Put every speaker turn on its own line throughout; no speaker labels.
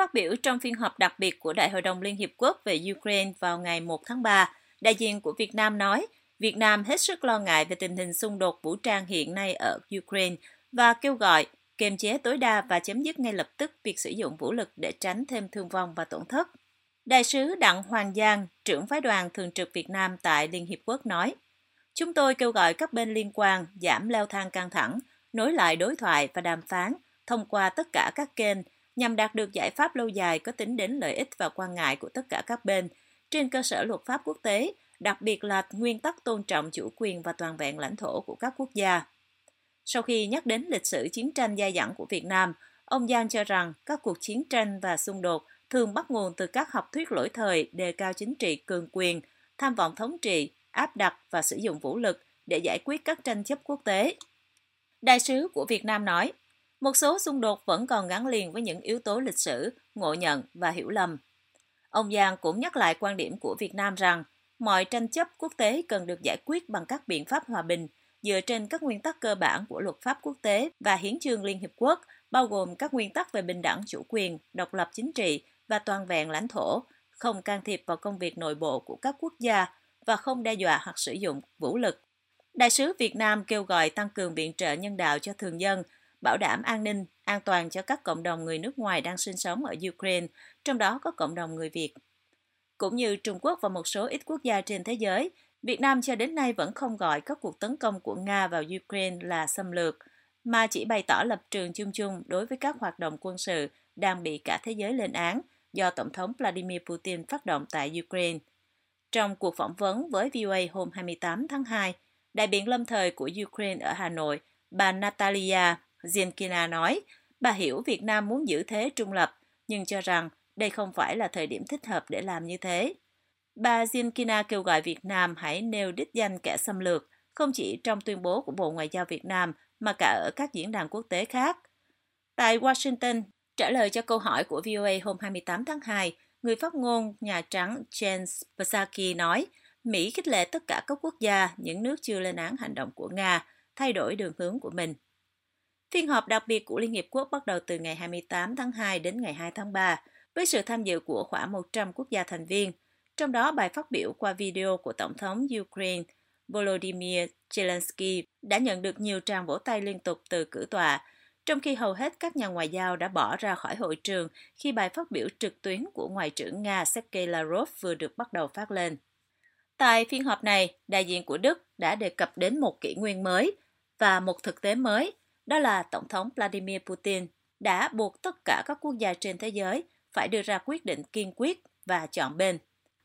Phát biểu trong phiên họp đặc biệt của Đại hội đồng Liên Hiệp Quốc về Ukraine vào ngày 1 tháng 3, đại diện của Việt Nam nói Việt Nam hết sức lo ngại về tình hình xung đột vũ trang hiện nay ở Ukraine và kêu gọi kiềm chế tối đa và chấm dứt ngay lập tức việc sử dụng vũ lực để tránh thêm thương vong và tổn thất. Đại sứ Đặng Hoàng Giang, trưởng phái đoàn thường trực Việt Nam tại Liên Hiệp Quốc nói, Chúng tôi kêu gọi các bên liên quan giảm leo thang căng thẳng, nối lại đối thoại và đàm phán thông qua tất cả các kênh nhằm đạt được giải pháp lâu dài có tính đến lợi ích và quan ngại của tất cả các bên trên cơ sở luật pháp quốc tế, đặc biệt là nguyên tắc tôn trọng chủ quyền và toàn vẹn lãnh thổ của các quốc gia. Sau khi nhắc đến lịch sử chiến tranh dai dẳng của Việt Nam, ông Giang cho rằng các cuộc chiến tranh và xung đột thường bắt nguồn từ các học thuyết lỗi thời đề cao chính trị cường quyền, tham vọng thống trị, áp đặt và sử dụng vũ lực để giải quyết các tranh chấp quốc tế. Đại sứ của Việt Nam nói, một số xung đột vẫn còn gắn liền với những yếu tố lịch sử, ngộ nhận và hiểu lầm. Ông Giang cũng nhắc lại quan điểm của Việt Nam rằng mọi tranh chấp quốc tế cần được giải quyết bằng các biện pháp hòa bình dựa trên các nguyên tắc cơ bản của luật pháp quốc tế và hiến chương Liên Hiệp Quốc, bao gồm các nguyên tắc về bình đẳng chủ quyền, độc lập chính trị và toàn vẹn lãnh thổ, không can thiệp vào công việc nội bộ của các quốc gia và không đe dọa hoặc sử dụng vũ lực. Đại sứ Việt Nam kêu gọi tăng cường viện trợ nhân đạo cho thường dân, bảo đảm an ninh, an toàn cho các cộng đồng người nước ngoài đang sinh sống ở Ukraine, trong đó có cộng đồng người Việt. Cũng như Trung Quốc và một số ít quốc gia trên thế giới, Việt Nam cho đến nay vẫn không gọi các cuộc tấn công của Nga vào Ukraine là xâm lược, mà chỉ bày tỏ lập trường chung chung đối với các hoạt động quân sự đang bị cả thế giới lên án do Tổng thống Vladimir Putin phát động tại Ukraine. Trong cuộc phỏng vấn với VOA hôm 28 tháng 2, đại biện lâm thời của Ukraine ở Hà Nội, bà Natalia Zienkina nói, bà hiểu Việt Nam muốn giữ thế trung lập, nhưng cho rằng đây không phải là thời điểm thích hợp để làm như thế. Bà Zienkina kêu gọi Việt Nam hãy nêu đích danh kẻ xâm lược, không chỉ trong tuyên bố của Bộ Ngoại giao Việt Nam mà cả ở các diễn đàn quốc tế khác. Tại Washington, trả lời cho câu hỏi của VOA hôm 28 tháng 2, người phát ngôn Nhà Trắng James Psaki nói, Mỹ khích lệ tất cả các quốc gia, những nước chưa lên án hành động của Nga, thay đổi đường hướng của mình. Phiên họp đặc biệt của Liên Hiệp Quốc bắt đầu từ ngày 28 tháng 2 đến ngày 2 tháng 3, với sự tham dự của khoảng 100 quốc gia thành viên, trong đó bài phát biểu qua video của Tổng thống Ukraine Volodymyr Zelensky đã nhận được nhiều tràng vỗ tay liên tục từ cử tòa, trong khi hầu hết các nhà ngoại giao đã bỏ ra khỏi hội trường khi bài phát biểu trực tuyến của Ngoại trưởng Nga Sergei Lavrov vừa được bắt đầu phát lên. Tại phiên họp này, đại diện của Đức đã đề cập đến một kỷ nguyên mới và một thực tế mới, đó là Tổng thống Vladimir Putin đã buộc tất cả các quốc gia trên thế giới phải đưa ra quyết định kiên quyết và chọn bên.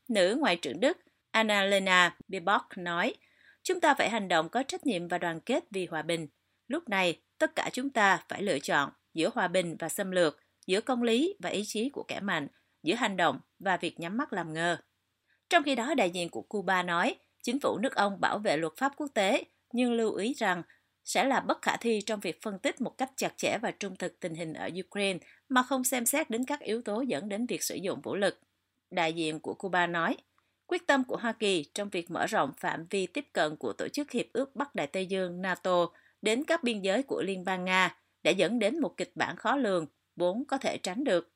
Nữ Ngoại trưởng Đức Annalena Baerbock nói, chúng ta phải hành động có trách nhiệm và đoàn kết vì hòa bình. Lúc này, tất cả chúng ta phải lựa chọn giữa hòa bình và xâm lược, giữa công lý và ý chí của kẻ mạnh, giữa hành động và việc nhắm mắt làm ngơ. Trong khi đó, đại diện của Cuba nói, chính phủ nước ông bảo vệ luật pháp quốc tế, nhưng lưu ý rằng sẽ là bất khả thi trong việc phân tích một cách chặt chẽ và trung thực tình hình ở Ukraine mà không xem xét đến các yếu tố dẫn đến việc sử dụng vũ lực. Đại diện của Cuba nói, quyết tâm của Hoa Kỳ trong việc mở rộng phạm vi tiếp cận của Tổ chức Hiệp ước Bắc Đại Tây Dương NATO đến các biên giới của Liên bang Nga đã dẫn đến một kịch bản khó lường, vốn có thể tránh được.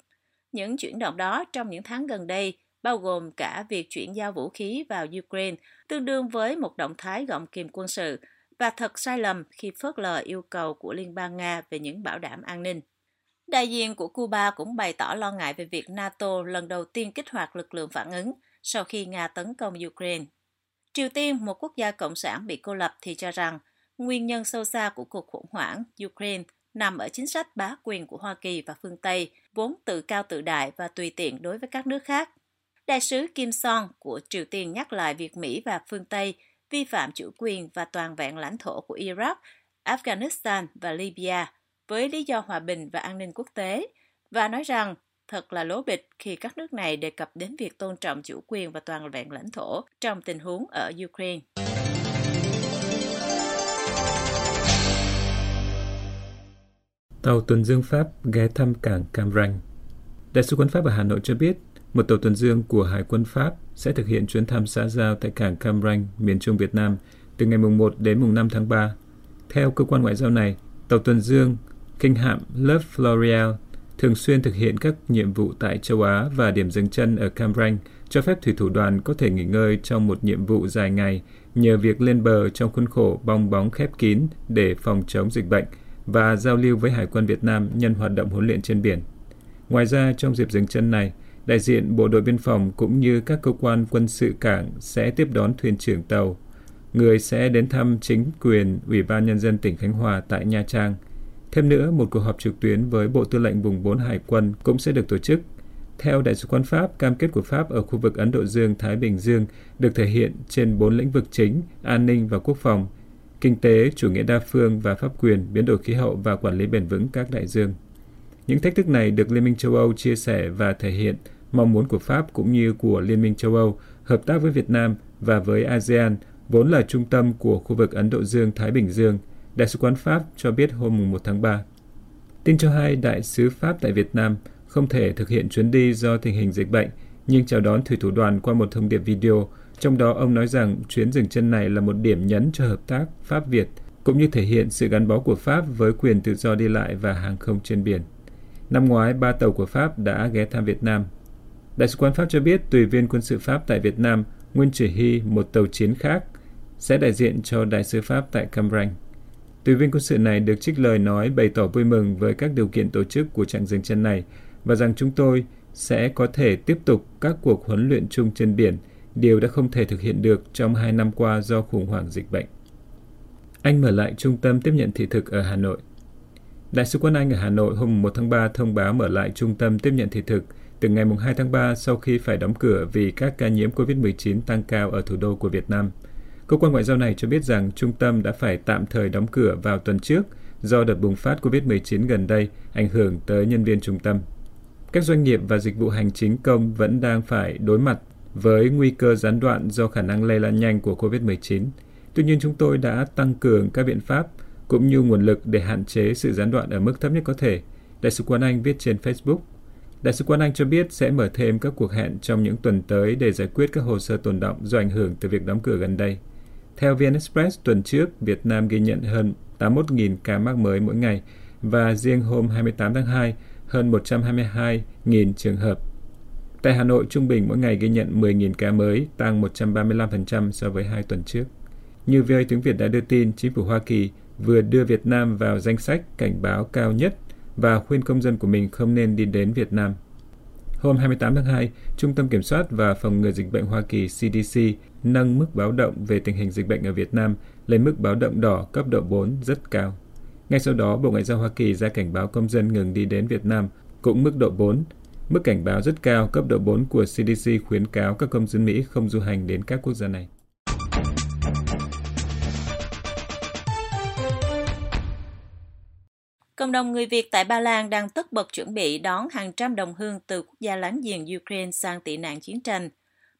Những chuyển động đó trong những tháng gần đây bao gồm cả việc chuyển giao vũ khí vào Ukraine, tương đương với một động thái gọng kìm quân sự và thật sai lầm khi phớt lờ yêu cầu của Liên bang Nga về những bảo đảm an ninh. Đại diện của Cuba cũng bày tỏ lo ngại về việc NATO lần đầu tiên kích hoạt lực lượng phản ứng sau khi Nga tấn công Ukraine. Triều Tiên, một quốc gia cộng sản bị cô lập thì cho rằng nguyên nhân sâu xa của cuộc khủng hoảng Ukraine nằm ở chính sách bá quyền của Hoa Kỳ và phương Tây, vốn tự cao tự đại và tùy tiện đối với các nước khác. Đại sứ Kim Song của Triều Tiên nhắc lại việc Mỹ và phương Tây vi phạm chủ quyền và toàn vẹn lãnh thổ của Iraq, Afghanistan và Libya với lý do hòa bình và an ninh quốc tế và nói rằng thật là lố bịch khi các nước này đề cập đến việc tôn trọng chủ quyền và toàn vẹn lãnh thổ trong tình huống ở Ukraine.
Tàu tuần dương Pháp ghé thăm cảng Cam Ranh. Đại sứ quán Pháp ở Hà Nội cho biết, một tàu tuần dương của Hải quân Pháp sẽ thực hiện chuyến thăm xã giao tại cảng Cam Ranh, miền Trung Việt Nam từ ngày mùng 1 đến mùng 5 tháng 3. Theo cơ quan ngoại giao này, tàu tuần dương kinh hạm Love Floreal thường xuyên thực hiện các nhiệm vụ tại châu Á và điểm dừng chân ở Cam Ranh cho phép thủy thủ đoàn có thể nghỉ ngơi trong một nhiệm vụ dài ngày nhờ việc lên bờ trong khuôn khổ bong bóng khép kín để phòng chống dịch bệnh và giao lưu với Hải quân Việt Nam nhân hoạt động huấn luyện trên biển. Ngoài ra, trong dịp dừng chân này, đại diện Bộ đội Biên phòng cũng như các cơ quan quân sự cảng sẽ tiếp đón thuyền trưởng tàu. Người sẽ đến thăm chính quyền Ủy ban Nhân dân tỉnh Khánh Hòa tại Nha Trang. Thêm nữa, một cuộc họp trực tuyến với Bộ Tư lệnh Vùng 4 Hải quân cũng sẽ được tổ chức. Theo Đại sứ quán Pháp, cam kết của Pháp ở khu vực Ấn Độ Dương-Thái Bình Dương được thể hiện trên bốn lĩnh vực chính, an ninh và quốc phòng, kinh tế, chủ nghĩa đa phương và pháp quyền, biến đổi khí hậu và quản lý bền vững các đại dương. Những thách thức này được Liên minh châu Âu chia sẻ và thể hiện mong muốn của Pháp cũng như của Liên minh châu Âu hợp tác với Việt Nam và với ASEAN, vốn là trung tâm của khu vực Ấn Độ Dương-Thái Bình Dương, Đại sứ quán Pháp cho biết hôm 1 tháng 3. Tin cho hay Đại sứ Pháp tại Việt Nam không thể thực hiện chuyến đi do tình hình dịch bệnh, nhưng chào đón thủy thủ đoàn qua một thông điệp video. Trong đó ông nói rằng chuyến dừng chân này là một điểm nhấn cho hợp tác Pháp-Việt, cũng như thể hiện sự gắn bó của Pháp với quyền tự do đi lại và hàng không trên biển. Năm ngoái, ba tàu của Pháp đã ghé thăm Việt Nam. Đại sứ quán Pháp cho biết tùy viên quân sự Pháp tại Việt Nam, nguyên chỉ Hy, một tàu chiến khác, sẽ đại diện cho đại sứ Pháp tại Cam Ranh. Tùy viên quân sự này được trích lời nói bày tỏ vui mừng với các điều kiện tổ chức của trạng dừng chân này và rằng chúng tôi sẽ có thể tiếp tục các cuộc huấn luyện chung trên biển, điều đã không thể thực hiện được trong hai năm qua do khủng hoảng dịch bệnh. Anh mở lại trung tâm tiếp nhận thị thực ở Hà Nội. Đại sứ quán Anh ở Hà Nội hôm 1 tháng 3 thông báo mở lại trung tâm tiếp nhận thị thực từ ngày 2 tháng 3 sau khi phải đóng cửa vì các ca nhiễm COVID-19 tăng cao ở thủ đô của Việt Nam. Cơ quan ngoại giao này cho biết rằng trung tâm đã phải tạm thời đóng cửa vào tuần trước do đợt bùng phát COVID-19 gần đây ảnh hưởng tới nhân viên trung tâm. Các doanh nghiệp và dịch vụ hành chính công vẫn đang phải đối mặt với nguy cơ gián đoạn do khả năng lây lan nhanh của COVID-19. Tuy nhiên chúng tôi đã tăng cường các biện pháp cũng như nguồn lực để hạn chế sự gián đoạn ở mức thấp nhất có thể, Đại sứ quán Anh viết trên Facebook. Đại sứ quán Anh cho biết sẽ mở thêm các cuộc hẹn trong những tuần tới để giải quyết các hồ sơ tồn động do ảnh hưởng từ việc đóng cửa gần đây. Theo VN Express, tuần trước, Việt Nam ghi nhận hơn 81.000 ca mắc mới mỗi ngày và riêng hôm 28 tháng 2, hơn 122.000 trường hợp. Tại Hà Nội, trung bình mỗi ngày ghi nhận 10.000 ca mới, tăng 135% so với hai tuần trước. Như VOA tiếng Việt đã đưa tin, chính phủ Hoa Kỳ vừa đưa Việt Nam vào danh sách cảnh báo cao nhất và khuyên công dân của mình không nên đi đến Việt Nam. Hôm 28 tháng 2, Trung tâm Kiểm soát và Phòng ngừa Dịch bệnh Hoa Kỳ CDC nâng mức báo động về tình hình dịch bệnh ở Việt Nam lên mức báo động đỏ cấp độ 4 rất cao. Ngay sau đó, Bộ Ngoại giao Hoa Kỳ ra cảnh báo công dân ngừng đi đến Việt Nam, cũng mức độ 4. Mức cảnh báo rất cao cấp độ 4 của CDC khuyến cáo các công dân Mỹ không du hành đến các quốc gia này.
Cộng đồng người Việt tại Ba Lan đang tất bật chuẩn bị đón hàng trăm đồng hương từ quốc gia láng giềng Ukraine sang tị nạn chiến tranh.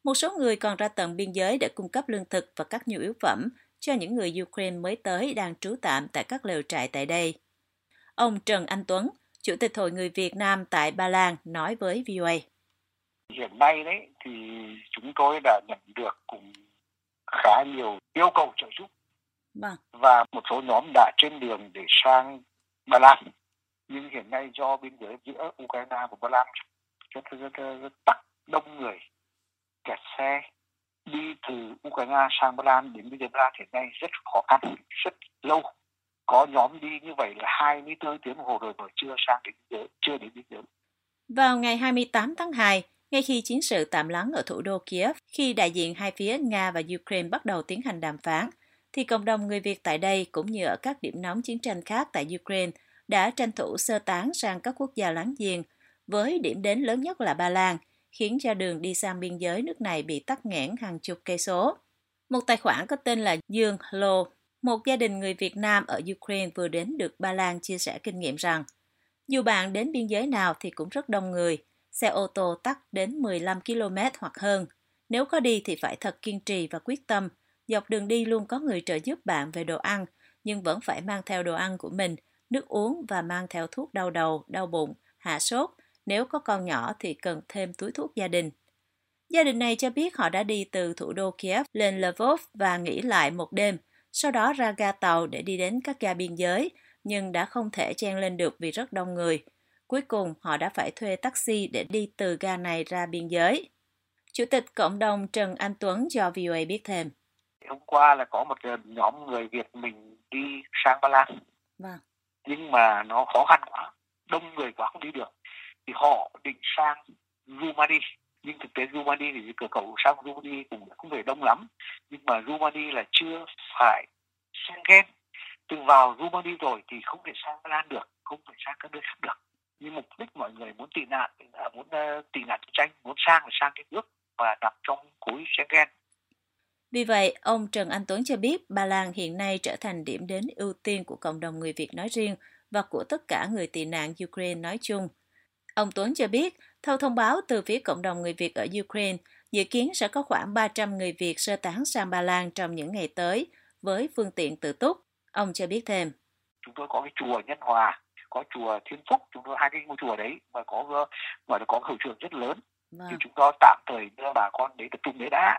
Một số người còn ra tận biên giới để cung cấp lương thực và các nhu yếu phẩm cho những người Ukraine mới tới đang trú tạm tại các lều trại tại đây. Ông Trần Anh Tuấn, Chủ tịch Hội người Việt Nam tại Ba Lan nói với VOA.
Hiện nay đấy thì chúng tôi đã nhận được cùng khá nhiều yêu cầu trợ giúp vâng. và một số nhóm đã trên đường để sang Ba Lan. Nhưng hiện nay do biên giới giữa Ukraine và Ba Lan rất rất, rất, rất tắc đông người kẹt xe đi từ Ukraine sang Ba Lan. Đến biên giới Ba Lan hiện nay rất khó khăn rất lâu. Có nhóm đi như vậy là 24 tiếng đồng hồ rồi mà chưa sang đến biên giới chưa đến biên giới.
Vào ngày 28 tháng 2 ngay khi chiến sự tạm lắng ở thủ đô Kiev, khi đại diện hai phía Nga và Ukraine bắt đầu tiến hành đàm phán, thì cộng đồng người Việt tại đây cũng như ở các điểm nóng chiến tranh khác tại Ukraine đã tranh thủ sơ tán sang các quốc gia láng giềng, với điểm đến lớn nhất là Ba Lan, khiến cho đường đi sang biên giới nước này bị tắc nghẽn hàng chục cây số. Một tài khoản có tên là Dương Lô, một gia đình người Việt Nam ở Ukraine vừa đến được Ba Lan chia sẻ kinh nghiệm rằng, dù bạn đến biên giới nào thì cũng rất đông người, xe ô tô tắc đến 15 km hoặc hơn. Nếu có đi thì phải thật kiên trì và quyết tâm, dọc đường đi luôn có người trợ giúp bạn về đồ ăn, nhưng vẫn phải mang theo đồ ăn của mình, nước uống và mang theo thuốc đau đầu, đau bụng, hạ sốt. Nếu có con nhỏ thì cần thêm túi thuốc gia đình. Gia đình này cho biết họ đã đi từ thủ đô Kiev lên Lvov và nghỉ lại một đêm, sau đó ra ga tàu để đi đến các ga biên giới, nhưng đã không thể chen lên được vì rất đông người. Cuối cùng, họ đã phải thuê taxi để đi từ ga này ra biên giới. Chủ tịch cộng đồng Trần Anh Tuấn cho VOA biết thêm.
Hôm qua là có một nhóm người Việt mình đi sang Ba Lan.
Vâng.
Nhưng mà nó khó khăn quá, đông người quá không đi được. Thì họ định sang Rumani. Nhưng thực tế Rumani thì cửa khẩu sang Rumani cũng không về đông lắm. Nhưng mà Rumani là chưa phải Schengen. Từ vào Rumani rồi thì không thể sang Ba Lan được, không thể sang các nước khác được nhưng mục đích mọi người muốn tị nạn à, muốn uh, tị nạn tranh muốn sang là sang cái nước và nằm trong khối Schengen
vì vậy, ông Trần Anh Tuấn cho biết Ba Lan hiện nay trở thành điểm đến ưu tiên của cộng đồng người Việt nói riêng và của tất cả người tị nạn Ukraine nói chung. Ông Tuấn cho biết, theo thông báo từ phía cộng đồng người Việt ở Ukraine, dự kiến sẽ có khoảng 300 người Việt sơ tán sang Ba Lan trong những ngày tới với phương tiện tự túc. Ông cho biết thêm.
Chúng tôi có cái chùa Nhân Hòa có chùa Thiên Phúc chúng tôi hai cái ngôi chùa đấy và có gọi là có hậu trường rất lớn vâng. thì chúng tôi tạm thời đưa bà con đấy tập trung đấy đã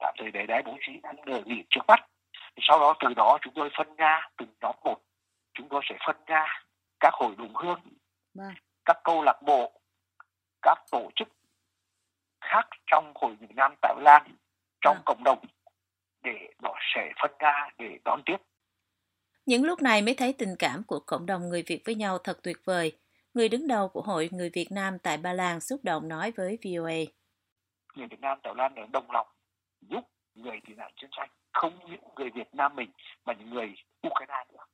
tạm thời để đấy bố trí ăn ở nghỉ trước mắt sau đó từ đó chúng tôi phân ra từng nhóm một chúng tôi sẽ phân ra các hội đồng hương vâng. các câu lạc bộ các tổ chức khác trong hội Việt Nam tại Lan trong vâng. cộng đồng để nó sẽ phân ra để đón tiếp
những lúc này mới thấy tình cảm của cộng đồng người Việt với nhau thật tuyệt vời. Người đứng đầu của Hội Người Việt Nam tại Ba Lan xúc động nói với VOA.
Người Việt Nam tại Ba Lan đồng lòng giúp người tị nạn chiến tranh, không những người Việt Nam mình mà những người Ukraine nữa.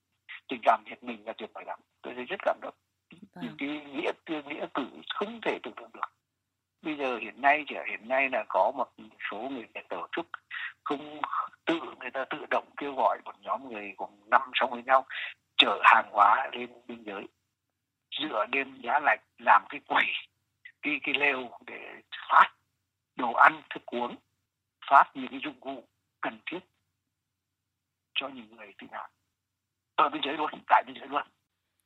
Tình cảm Việt mình là tuyệt vời lắm. Tôi thấy rất cảm động. Vâng. Những cái nghĩa tương nghĩa cử không thể tưởng tượng được. Bây giờ hiện nay chỉ hiện nay là có một số người Việt tổ chức không tự người ta tự động kêu gọi một nhóm người cùng năm sống với nhau chở hàng hóa lên biên giới dựa đêm giá lạnh làm cái quầy cái cái lều để phát đồ ăn thức uống phát những dụng cụ cần thiết cho những người tị nạn. Ở biên giới luôn tại biên giới luôn.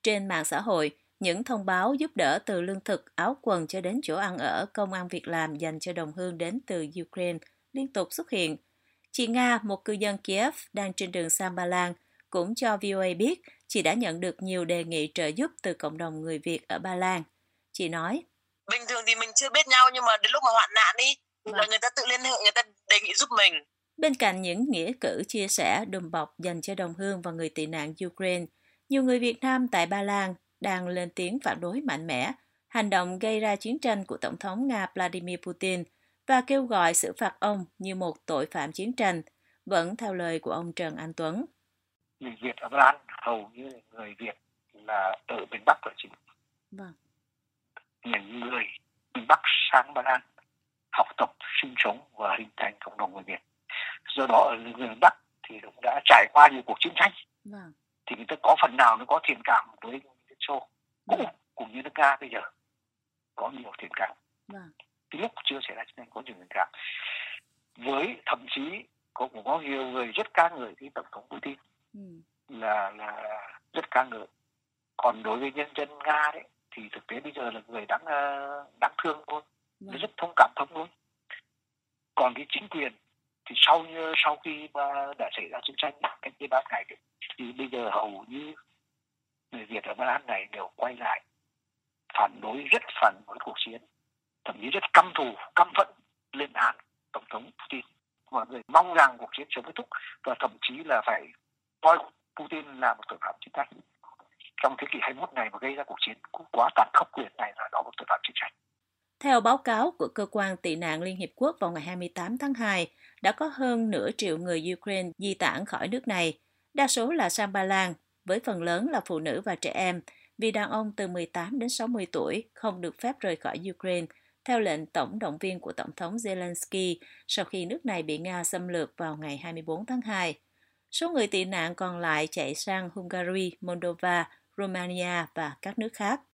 Trên mạng xã hội những thông báo giúp đỡ từ lương thực, áo quần cho đến chỗ ăn ở, công an việc làm dành cho đồng hương đến từ Ukraine liên tục xuất hiện – Chị Nga, một cư dân Kiev đang trên đường sang Ba Lan, cũng cho VOA biết chị đã nhận được nhiều đề nghị trợ giúp từ cộng đồng người Việt ở Ba Lan. Chị nói,
Bình thường thì mình chưa biết nhau nhưng mà đến lúc mà hoạn nạn đi, vâng. là người ta tự liên hệ, người ta đề nghị giúp mình.
Bên cạnh những nghĩa cử chia sẻ đùm bọc dành cho đồng hương và người tị nạn Ukraine, nhiều người Việt Nam tại Ba Lan đang lên tiếng phản đối mạnh mẽ hành động gây ra chiến tranh của Tổng thống Nga Vladimir Putin – và kêu gọi xử phạt ông như một tội phạm chiến tranh, vẫn theo lời của ông Trần Anh Tuấn.
Người Việt ở Ba Lan hầu như người Việt là ở miền Bắc là chính. Vâng. Những người miền Bắc sang Ba Lan học tập, sinh sống và hình thành cộng đồng người Việt. Do đó ở miền Bắc thì cũng đã trải qua nhiều cuộc chiến tranh. Vâng. Thì người ta có phần nào nó có thiện cảm với Liên Xô cũng vâng. cũng như nước Nga bây giờ có nhiều thiện cảm. Vâng cái lúc chưa xảy ra chiến tranh có nhiều tình cảm với thậm chí có cũng có nhiều người rất ca ngợi cái tổng thống Putin ừ. là là rất ca ngợi còn đối với nhân dân nga đấy thì thực tế bây giờ là người đáng ờ, đáng thương thôi nó rất thông cảm thông luôn. còn cái chính quyền thì sau như, sau khi mà đã xảy ra chiến tranh, cách đây ba ngày thì bây giờ hầu như người Việt ở Ba Lan này đều quay lại phản đối, rất phản đối cuộc chiến, thậm chí rất căm thù, căm phẫn lên án tổng thống Putin mọi người mong rằng cuộc chiến sớm kết thúc và thậm chí là phải coi Putin là một tội phạm chiến tranh trong thế kỷ 21 này mà gây ra cuộc chiến cũng quá tàn khốc, quyền này là đó một tội phạm chiến tranh.
Theo báo cáo của Cơ quan tị nạn Liên Hiệp Quốc vào ngày 28 tháng 2, đã có hơn nửa triệu người Ukraine di tản khỏi nước này, đa số là sang Ba Lan, với phần lớn là phụ nữ và trẻ em, vì đàn ông từ 18 đến 60 tuổi không được phép rời khỏi Ukraine theo lệnh tổng động viên của Tổng thống Zelensky sau khi nước này bị Nga xâm lược vào ngày 24 tháng 2. Số người tị nạn còn lại chạy sang Hungary, Moldova, Romania và các nước khác.